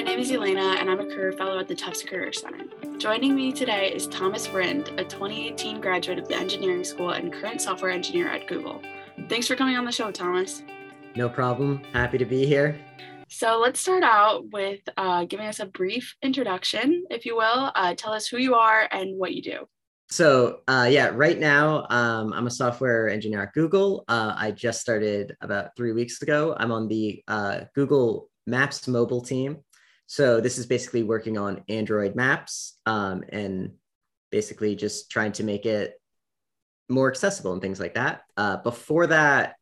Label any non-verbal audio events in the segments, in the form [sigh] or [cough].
My name is Elena, and I'm a career fellow at the Tufts Career Center. Joining me today is Thomas Rind, a 2018 graduate of the engineering school and current software engineer at Google. Thanks for coming on the show, Thomas. No problem. Happy to be here. So let's start out with uh, giving us a brief introduction, if you will. Uh, tell us who you are and what you do. So uh, yeah, right now um, I'm a software engineer at Google. Uh, I just started about three weeks ago. I'm on the uh, Google Maps mobile team. So this is basically working on Android Maps um, and basically just trying to make it more accessible and things like that. Uh, before that,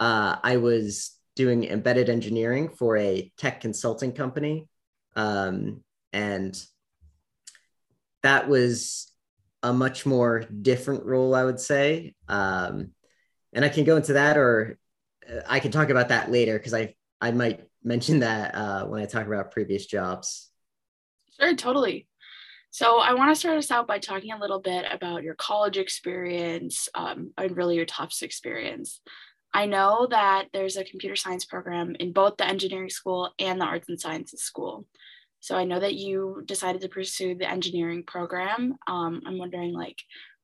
uh, I was doing embedded engineering for a tech consulting company, um, and that was a much more different role, I would say. Um, and I can go into that, or uh, I can talk about that later because I I might mention that uh, when I talk about previous jobs. Sure, totally. So I want to start us out by talking a little bit about your college experience um, and really your Tufts experience. I know that there's a computer science program in both the engineering school and the arts and sciences school. So I know that you decided to pursue the engineering program. Um, I'm wondering, like,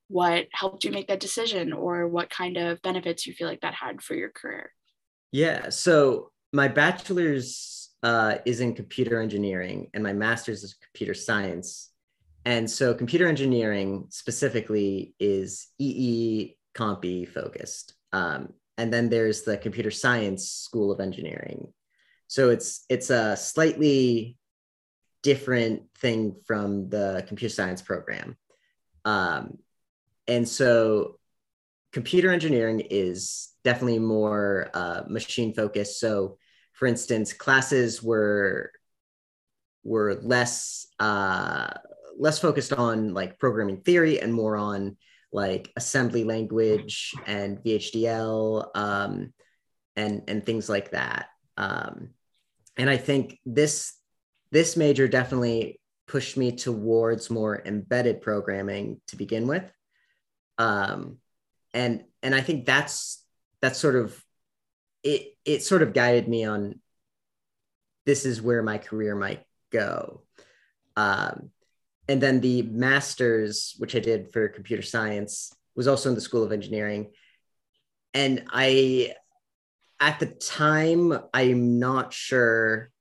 what helped you make that decision, or what kind of benefits you feel like that had for your career? Yeah. So my bachelor's uh, is in computer engineering, and my master's is computer science. And so, computer engineering specifically is EE Comp focused. Um, and then there's the computer science school of engineering. So it's it's a slightly different thing from the computer science program. Um, and so computer engineering is definitely more uh, machine focused. So for instance, classes were were less uh, less focused on like programming theory and more on like assembly language and VHDL um, and and things like that. Um, and I think this this major definitely pushed me towards more embedded programming to begin with. Um, and and I think that's that's sort of it. It sort of guided me on this is where my career might go. Um, and then the master's, which I did for computer science, was also in the School of Engineering. And I, at the time, I'm not sure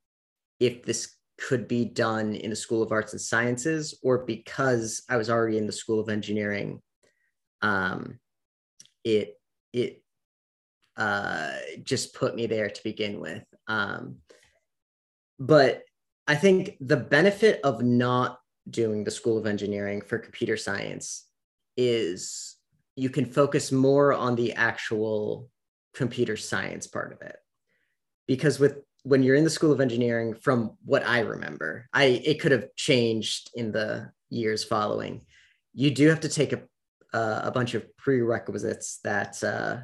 if this could be done in the School of Arts and Sciences or because I was already in the School of Engineering. Um, it it uh, just put me there to begin with. Um, but I think the benefit of not doing the School of Engineering for computer science is you can focus more on the actual computer science part of it. Because with when you're in the School of Engineering, from what I remember, I it could have changed in the years following. You do have to take a uh, a bunch of prerequisites that uh,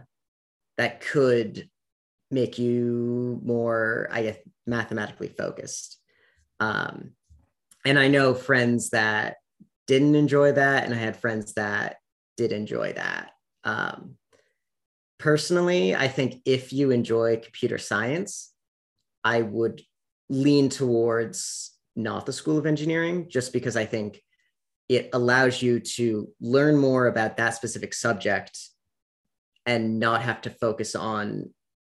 that could make you more, I guess, mathematically focused. Um, and I know friends that didn't enjoy that, and I had friends that did enjoy that. Um, personally, I think if you enjoy computer science, I would lean towards not the School of Engineering, just because I think it allows you to learn more about that specific subject and not have to focus on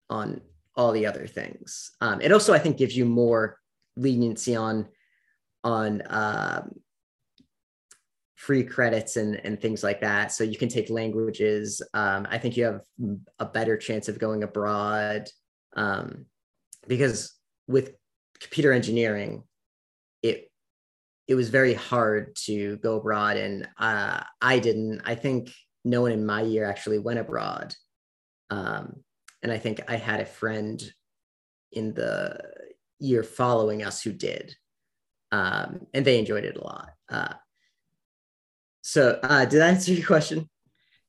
on all the other things. Um, it also, I think, gives you more leniency on on um, free credits and and things like that. So you can take languages. Um, I think you have a better chance of going abroad um, because with computer engineering, it it was very hard to go abroad, and uh, I didn't. I think no one in my year actually went abroad. Um, and I think I had a friend in the year following us who did, um, and they enjoyed it a lot. Uh, so, uh, did I answer your question?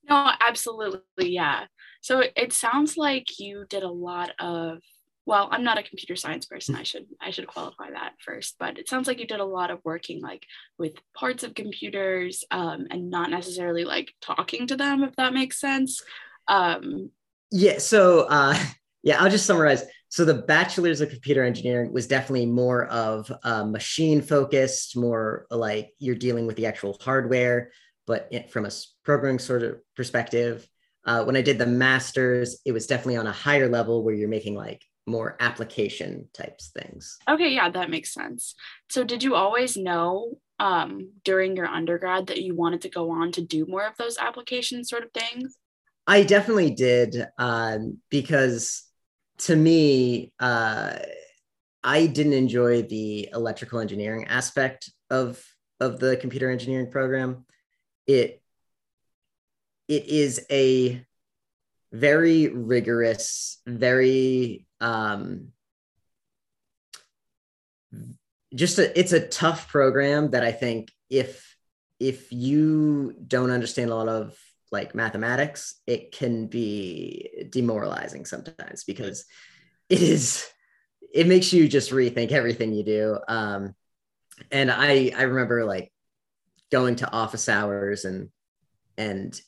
No, absolutely, yeah. So it sounds like you did a lot of. Well, I'm not a computer science person. I should I should qualify that first. But it sounds like you did a lot of working like with parts of computers um, and not necessarily like talking to them, if that makes sense. Um, yeah. So uh, [laughs] yeah, I'll just summarize. so the bachelor's of computer engineering was definitely more of uh, machine focused, more like you're dealing with the actual hardware, but from a programming sort of perspective. Uh, when I did the master's, it was definitely on a higher level where you're making like more application types things. Okay, yeah, that makes sense. So did you always know um, during your undergrad that you wanted to go on to do more of those application sort of things? I definitely did um, because to me, uh, I didn't enjoy the electrical engineering aspect of of the computer engineering program. It it is a very rigorous, very um, just a, it's a tough program that I think if if you don't understand a lot of like mathematics, it can be demoralizing sometimes because it is it makes you just rethink everything you do. Um, and I I remember like going to office hours and and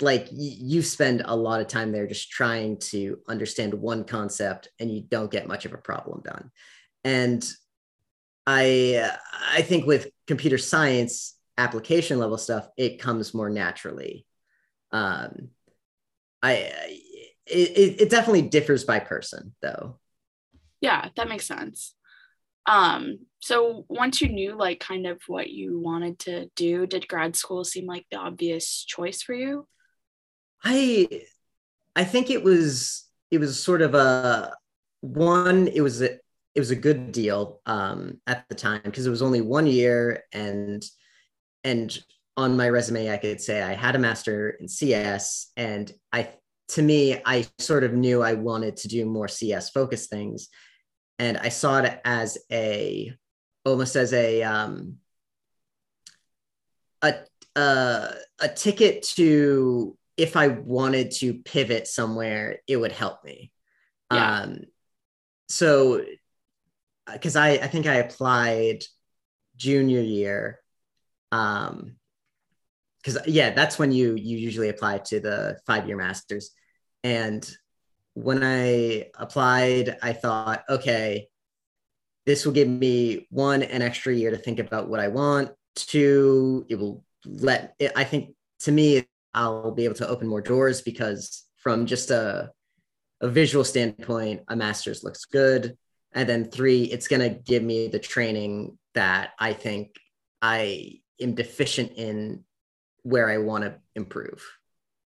like you spend a lot of time there just trying to understand one concept and you don't get much of a problem done. And i i think with computer science application level stuff it comes more naturally. Um i it, it definitely differs by person though. Yeah that makes sense. Um so once you knew like kind of what you wanted to do did grad school seem like the obvious choice for you i i think it was it was sort of a one it was a it was a good deal um at the time because it was only one year and and on my resume i could say i had a master in cs and i to me i sort of knew i wanted to do more cs focused things. And I saw it as a almost as a um, a uh, a ticket to if I wanted to pivot somewhere, it would help me. Yeah. Um, so because I I think I applied junior year, um, because yeah, that's when you you usually apply to the five year masters, and when I applied, I thought, okay, this will give me one, an extra year to think about what I want. Two, it will let, it, I think to me, I'll be able to open more doors because from just a, a visual standpoint, a master's looks good. And then three, it's going to give me the training that I think I am deficient in where I want to improve.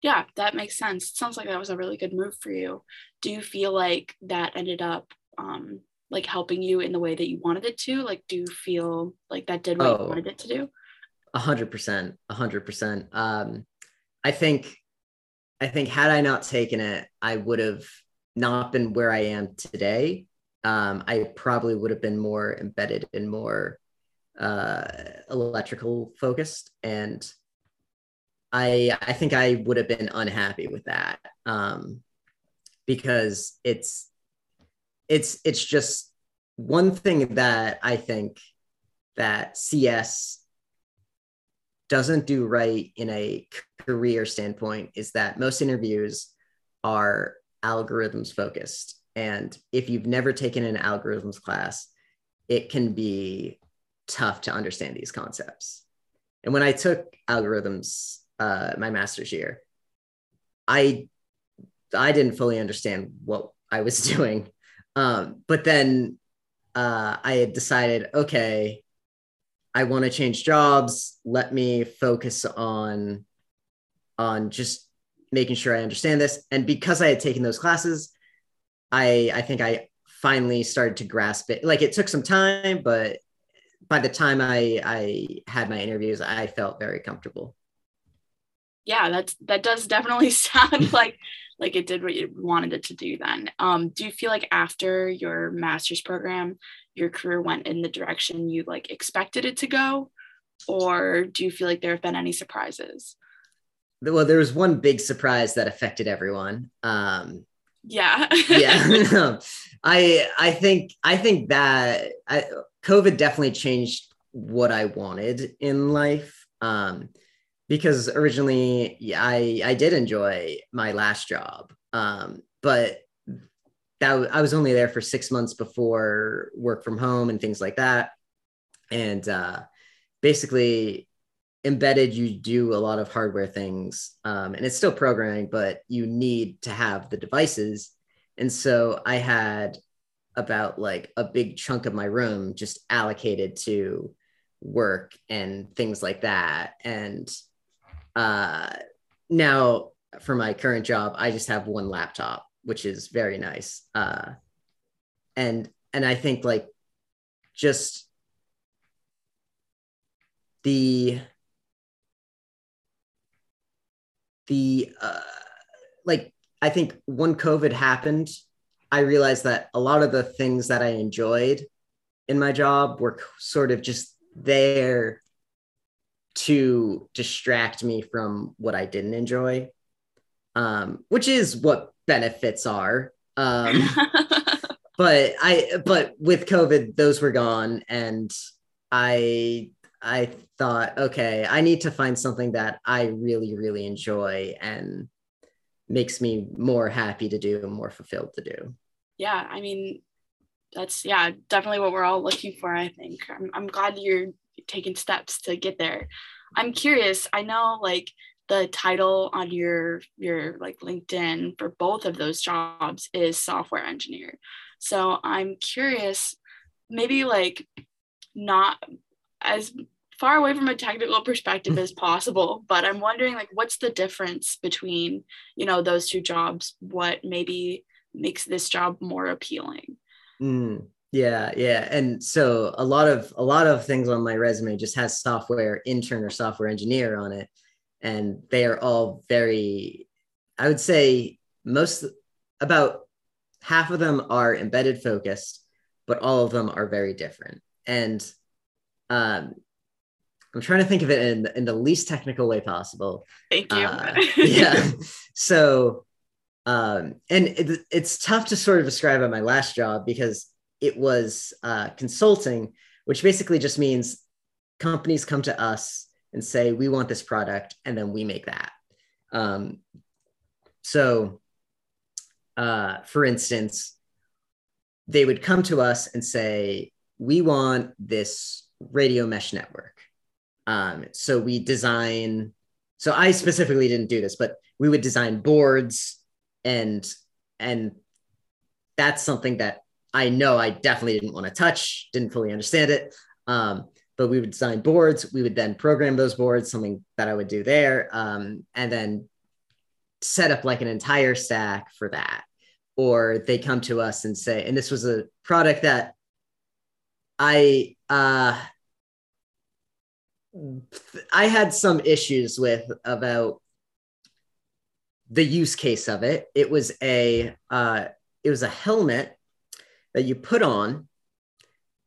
Yeah, that makes sense. It sounds like that was a really good move for you. Do you feel like that ended up um like helping you in the way that you wanted it to? Like do you feel like that did what oh, you wanted it to do? A hundred percent. A hundred percent. Um I think I think had I not taken it, I would have not been where I am today. Um, I probably would have been more embedded and more uh, electrical focused. And I I think I would have been unhappy with that um, because it's it's it's just one thing that I think that CS doesn't do right in a career standpoint is that most interviews are algorithms focused and if you've never taken an algorithms class it can be tough to understand these concepts and when i took algorithms uh, my master's year, I I didn't fully understand what I was [laughs] doing. Um, but then uh, I had decided, okay, I want to change jobs. Let me focus on on just making sure I understand this. And because I had taken those classes, I I think I finally started to grasp it. Like it took some time, but by the time I I had my interviews, I felt very comfortable yeah, that's that does definitely [laughs] sound like like it did what you wanted it to do then. Um, do you feel like after your master's program, your career went in the direction you like expected it to go? Or do you feel like there have been any surprises? Well, there was one big surprise that affected everyone. Um, yeah. yeah. [laughs] [laughs] I I think I think that I, COVID definitely changed what I wanted in life. Um, because originally I I did enjoy my last job, um, but that I was only there for six months before work from home and things like that. And uh, basically, embedded, you do a lot of hardware things, um, and it's still programming, but you need to have the devices. And so I had about like a big chunk of my room just allocated to work and things like that. And uh, now for my current job, I just have one laptop, which is very nice. Uh, and and I think like just the the uh, like I think when COVID happened, I realized that a lot of the things that I enjoyed in my job were sort of just there to distract me from what I didn't enjoy, um, which is what benefits are. Um, [laughs] but I, but with COVID, those were gone, and I, I thought, okay, I need to find something that I really, really enjoy and makes me more happy to do and more fulfilled to do. Yeah, I mean, that's yeah, definitely what we're all looking for. I think I'm, I'm glad you're taking steps to get there. I'm curious. I know like the title on your your like LinkedIn for both of those jobs is software engineer. So I'm curious, maybe like not as far away from a technical perspective as possible but i'm wondering like what's the difference between you know those two jobs what maybe makes this job more appealing mm, yeah yeah and so a lot of a lot of things on my resume just has software intern or software engineer on it and they are all very i would say most about half of them are embedded focused but all of them are very different and um, I'm trying to think of it in, in the least technical way possible. Thank you. Uh, yeah. [laughs] So, um, and it, it's tough to sort of describe at my last job because it was uh, consulting, which basically just means companies come to us and say, we want this product, and then we make that. Um, so, uh, for instance, they would come to us and say, we want this radio mesh network um, so we design, so I specifically didn't do this, but we would design boards and and that's something that I know I definitely didn't want to touch, didn't fully understand it. Um, but we would design boards. We would then program those boards, something that I would do there, um, and then set up like an entire stack for that. Or they come to us and say, and this was a product that I uh, I had some issues with about the use case of it. It was a uh, it was a helmet that you put on,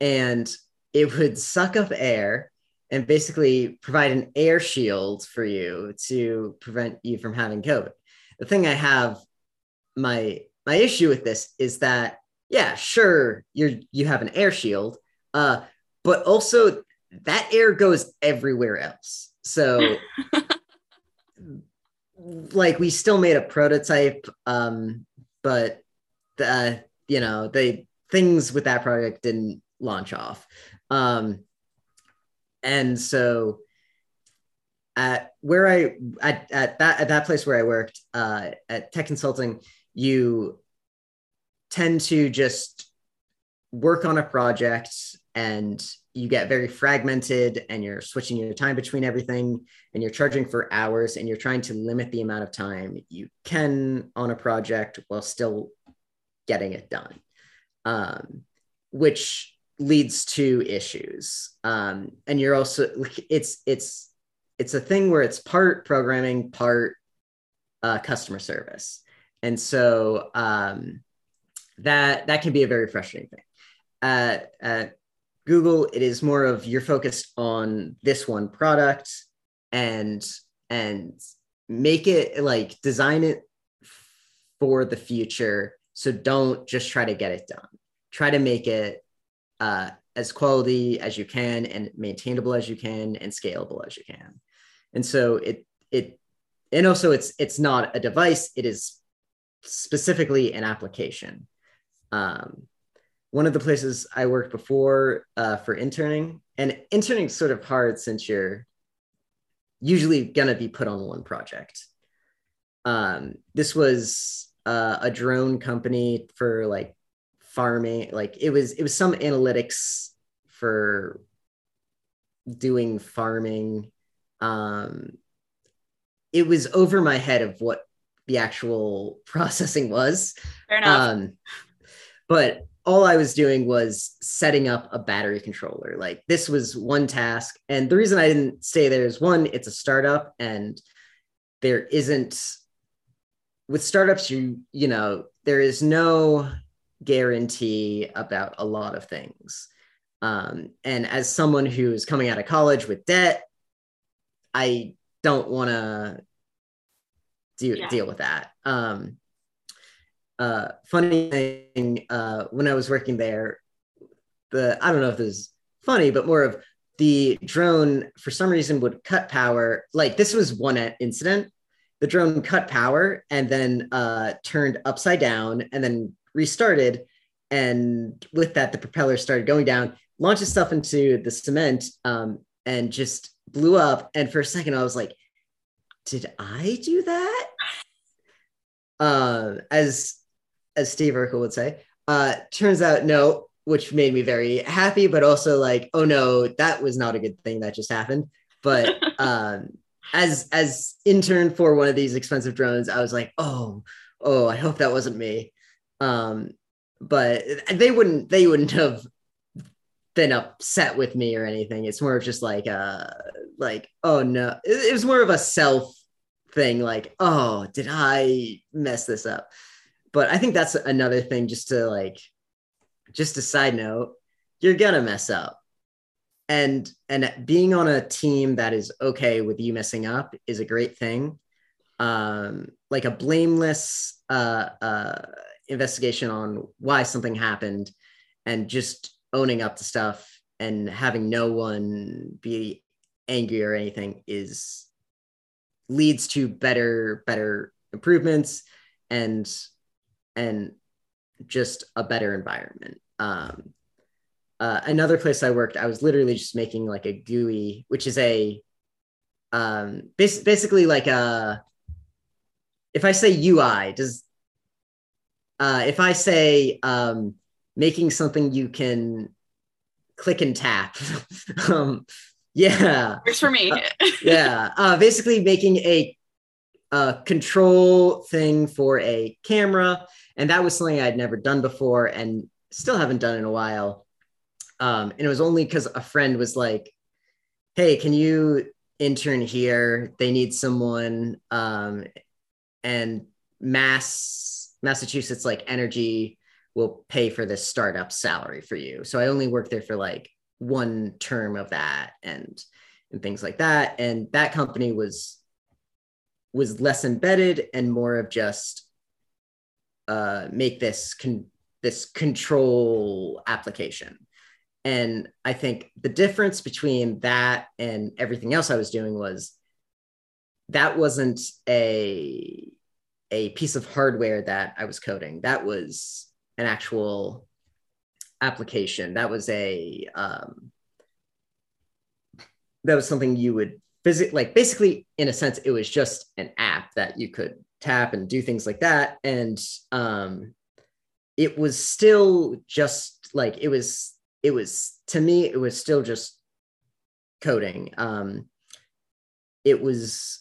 and it would suck up air and basically provide an air shield for you to prevent you from having COVID. The thing I have my my issue with this is that yeah, sure you're you have an air shield, uh, but also that air goes everywhere else. So [laughs] like we still made a prototype um but the you know they things with that project didn't launch off. Um and so at where i at, at that at that place where i worked uh at tech consulting you tend to just work on a project and you get very fragmented and you're switching your time between everything and you're charging for hours and you're trying to limit the amount of time you can on a project while still getting it done um, which leads to issues um, and you're also it's it's it's a thing where it's part programming part uh, customer service and so um, that that can be a very frustrating thing at, at Google, it is more of you're focused on this one product and and make it like design it for the future. So don't just try to get it done. Try to make it uh, as quality as you can and maintainable as you can and scalable as you can. And so it it and also it's it's not a device. It is specifically an application. Um, one of the places I worked before uh, for interning, and interning is sort of hard since you're usually gonna be put on one project. Um, this was uh, a drone company for like farming, like it was it was some analytics for doing farming. Um, it was over my head of what the actual [laughs] processing was. Fair enough. Um, but all I was doing was setting up a battery controller. Like this was one task. And the reason I didn't stay there is one, it's a startup and there isn't with startups, you, you know, there is no guarantee about a lot of things. Um, and as someone who's coming out of college with debt, I don't want to deal, Yeah. deal with that. Um, uh, funny thing, uh, when I was working there, the I don't know if this is funny, but more of the drone for some reason would cut power. Like this was one incident. The drone cut power and then uh, turned upside down and then restarted. And with that, the propeller started going down, launched stuff into the cement, um, and just blew up. And for a second, I was like, "Did I do that?" Uh, as as Steve Urkel would say. Uh, turns out no, which made me very happy, but also like, oh no, that was not a good thing that just happened. But [laughs] um, as as intern for one of these expensive drones, I was like, oh, oh, I hope that wasn't me. Um, but they wouldn't they wouldn't have been upset with me or anything. It's more of just like uh like, oh no, it, it was more of a self thing, like, oh, did I mess this up? but I think that's another thing just to like just a side note, you're gonna mess up. And and being on a team that is okay with you messing up is a great thing. Um, like a blameless uh, uh, investigation on why something happened and just owning up to stuff and having no one be angry or anything is leads to better better improvements and and just a better environment. Um, uh, another place I worked, I was literally just making like a GUI, which is a um, bas- basically like a. If I say UI, does uh, if I say um, making something you can click and tap, [laughs] um, yeah, Works for me. yeah, uh, basically making a, a control thing for a camera, and that was something I'd never done before, and still haven't done in a while. Um, and it was only because a friend was like, "Hey, can you intern here? They need someone." Um, and Mass Massachusetts like Energy will pay for this startup salary for you. So I only worked there for like one term of that, and and things like that. And that company was was less embedded and more of just uh, make this con- this control application. And I think the difference between that and everything else I was doing was that wasn't a a piece of hardware that I was coding. That was an actual application. That was a um, that was something you would visit like basically in a sense it was just an app that you could tap and do things like that and um it was still just like it was it was to me it was still just coding um it was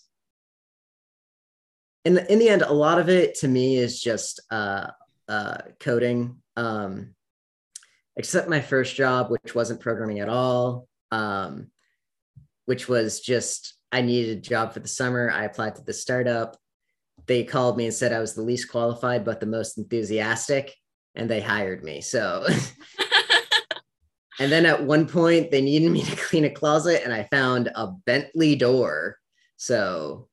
in the, in the end a lot of it to me is just uh uh coding um except my first job which wasn't programming at all um which was just I needed a job for the summer. I applied to the startup. They called me and said I was the least qualified but the most enthusiastic, and they hired me. So, [laughs] and then at one point they needed me to [laughs] clean a closet, and I found a Bentley door. So,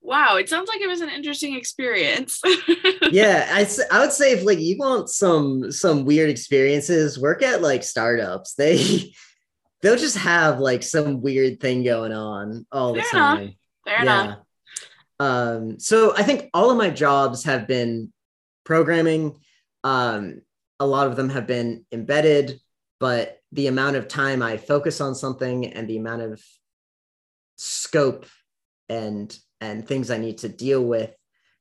wow, it sounds like it was an interesting experience. [laughs] yeah, I, I would say if like you want some some weird experiences, work at like startups. [laughs] They they'll just have like some weird thing going on all the Fair enough. time. Fair enough. Um, so I think all of my jobs have been programming. Um, a lot of them have been embedded, but the amount of time I focus on something and the amount of scope and and things I need to deal with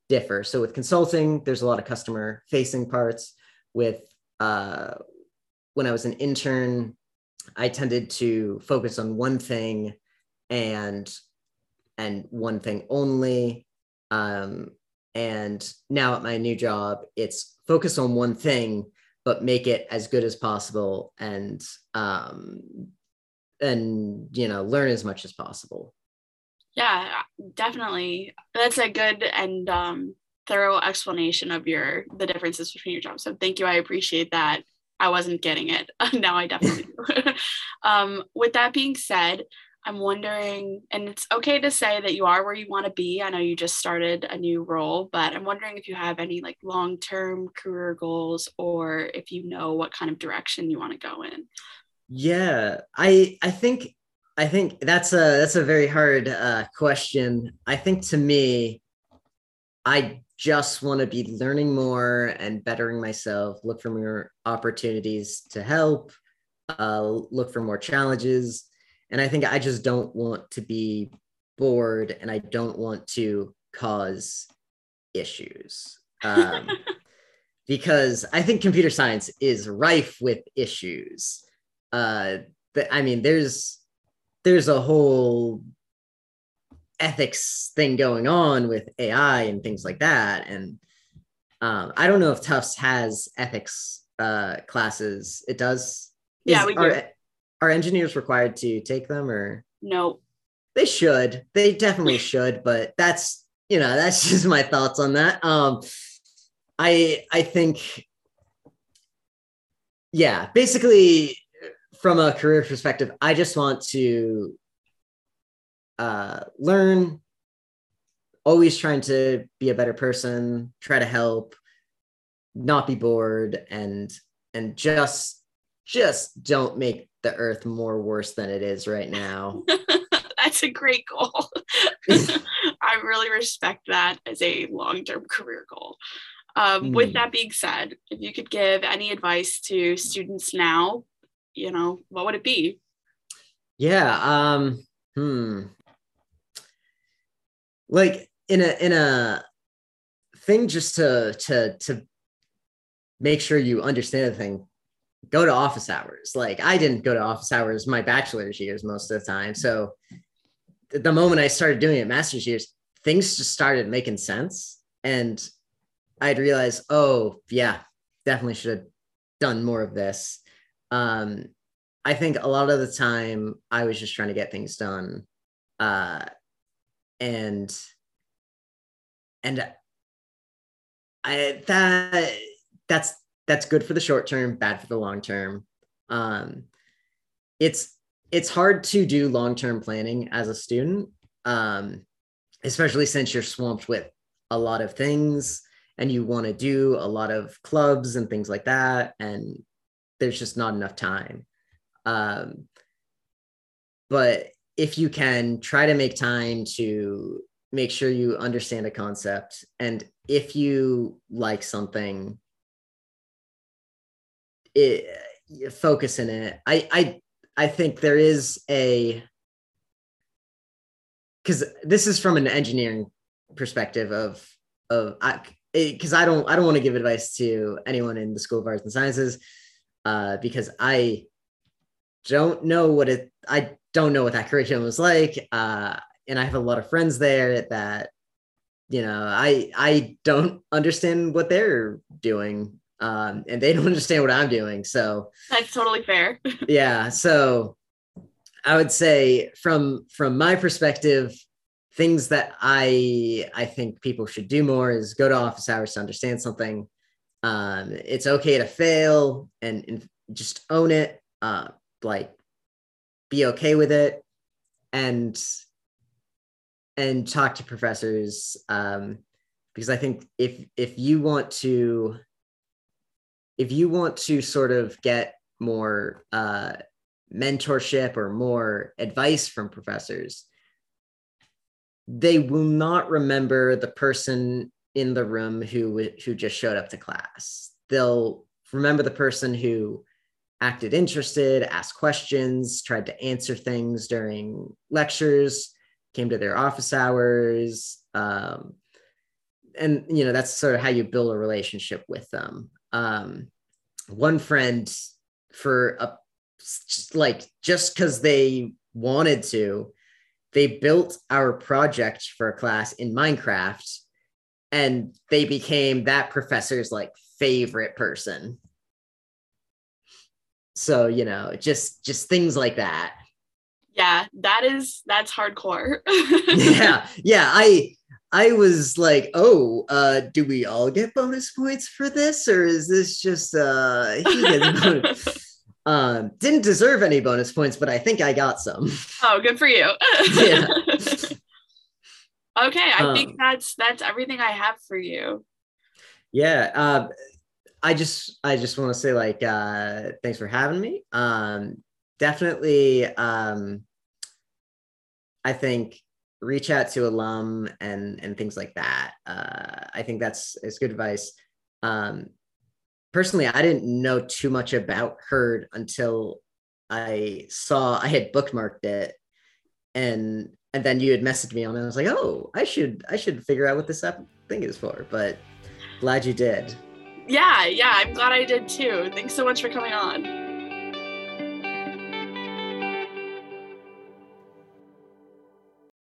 differ. So with consulting, there's a lot of customer facing parts. With uh, when I was an intern, I tended to focus on one thing and and one thing only. Um, and now at my new job, it's focus on one thing, but make it as good as possible and um, and you know learn as much as possible. Yeah, definitely. That's a good and um, thorough explanation of your the differences between your jobs. So thank you. I appreciate that. I wasn't getting it. [laughs] now I definitely do. [laughs] um, with that being said, I'm wondering, and it's okay to say that you are where you want to be. I know you just started a new role, but I'm wondering if you have any like long term career goals or if you know what kind of direction you want to go in. Yeah, I I think I think that's a that's a very hard uh, question. I think to me, I just want to be learning more and bettering myself. Look for more opportunities to help. Uh, look for more challenges and I think I just don't want to be bored and I don't want to cause issues. Um, [laughs] because I think computer science is rife with issues. Uh, but, I mean, there's there's a whole ethics thing going on with AI and things like that. And um, I don't know if Tufts has ethics uh, classes. It does. Yeah, we do. Are, are engineers required to take them or? No they should. They definitely [laughs] should but that's you know that's [laughs] just my thoughts on that. Um i i think yeah basically from a career perspective i just want to uh learn always trying to be a better person try to help not be bored and and just just don't make the earth more worse than it is right now. [laughs] That's a great goal. [laughs] I really respect that as a long term career goal. Um, mm. With hmm. that being said, if you could give any advice to students now, you know, what would it be? Yeah. Um, hmm. Like in a in a thing just to to to make sure you understand the thing go to office hours. Like I didn't go to office hours my bachelor's years most of the time. So the moment I started doing it master's years, things just started making sense. And I'd realize, oh yeah, definitely should have done more of this. Um, I think a lot of the time I was just trying to get things done. Uh, and and I that that's that's good for the short term, bad for the long term. Um, it's it's hard to do long term planning as a student, um, especially since you're swamped with a lot of things and you want to do a lot of clubs and things like that, and there's just not enough time. Um, but if you can try to make time to make sure you understand a concept and if you like something it, focus in it. I I I think there is a because this is from an engineering perspective of of I because I, I don't I don't want to give advice to anyone in the School of Arts and Sciences uh, because I don't know what it I don't know what that [laughs] curriculum was like uh, and I have a lot of friends there that you know I I don't understand what they're doing um, and they don't [laughs] understand what I'm doing. So that's totally fair. [laughs] yeah. So I would say from from my perspective, things that I I think people should do more is go to office hours to understand something. Um, it's okay to fail and, and just own it. Uh, like be okay with it and and talk to professors um, because I think if if you want to if you want to sort of get more uh, mentorship or more advice from professors, they will not remember the person in the room who who just showed up to class. They'll remember the person who acted interested, asked questions, tried to answer things during lectures, came to their office hours. Um, and you know that's sort of how you build a relationship with them. Um, one friend, for a like just because they wanted to, they built our project for a class in Minecraft, and they became that professor's like favorite person. So you know just just things like that. Yeah that is that's hardcore. [laughs] Yeah yeah i i was like oh uh do we all get bonus points for this or is this just uh he gets [laughs] bonus [laughs] um didn't deserve any bonus points but i think i got some. Oh good for you. Yeah. [laughs] Okay i um, think that's that's everything i have for you. Yeah uh I just I just want to say like uh thanks for having me. Um definitely um I think reach out to alum and and things like that. Uh I think that's is good advice. Um personally I didn't know too much about Herd until I saw I had bookmarked it and and then you had messaged me on it. I was like, oh, I should I should figure out what this app thing is for. But glad you did yeah, yeah, I'm glad I did too. Thanks so much for coming on.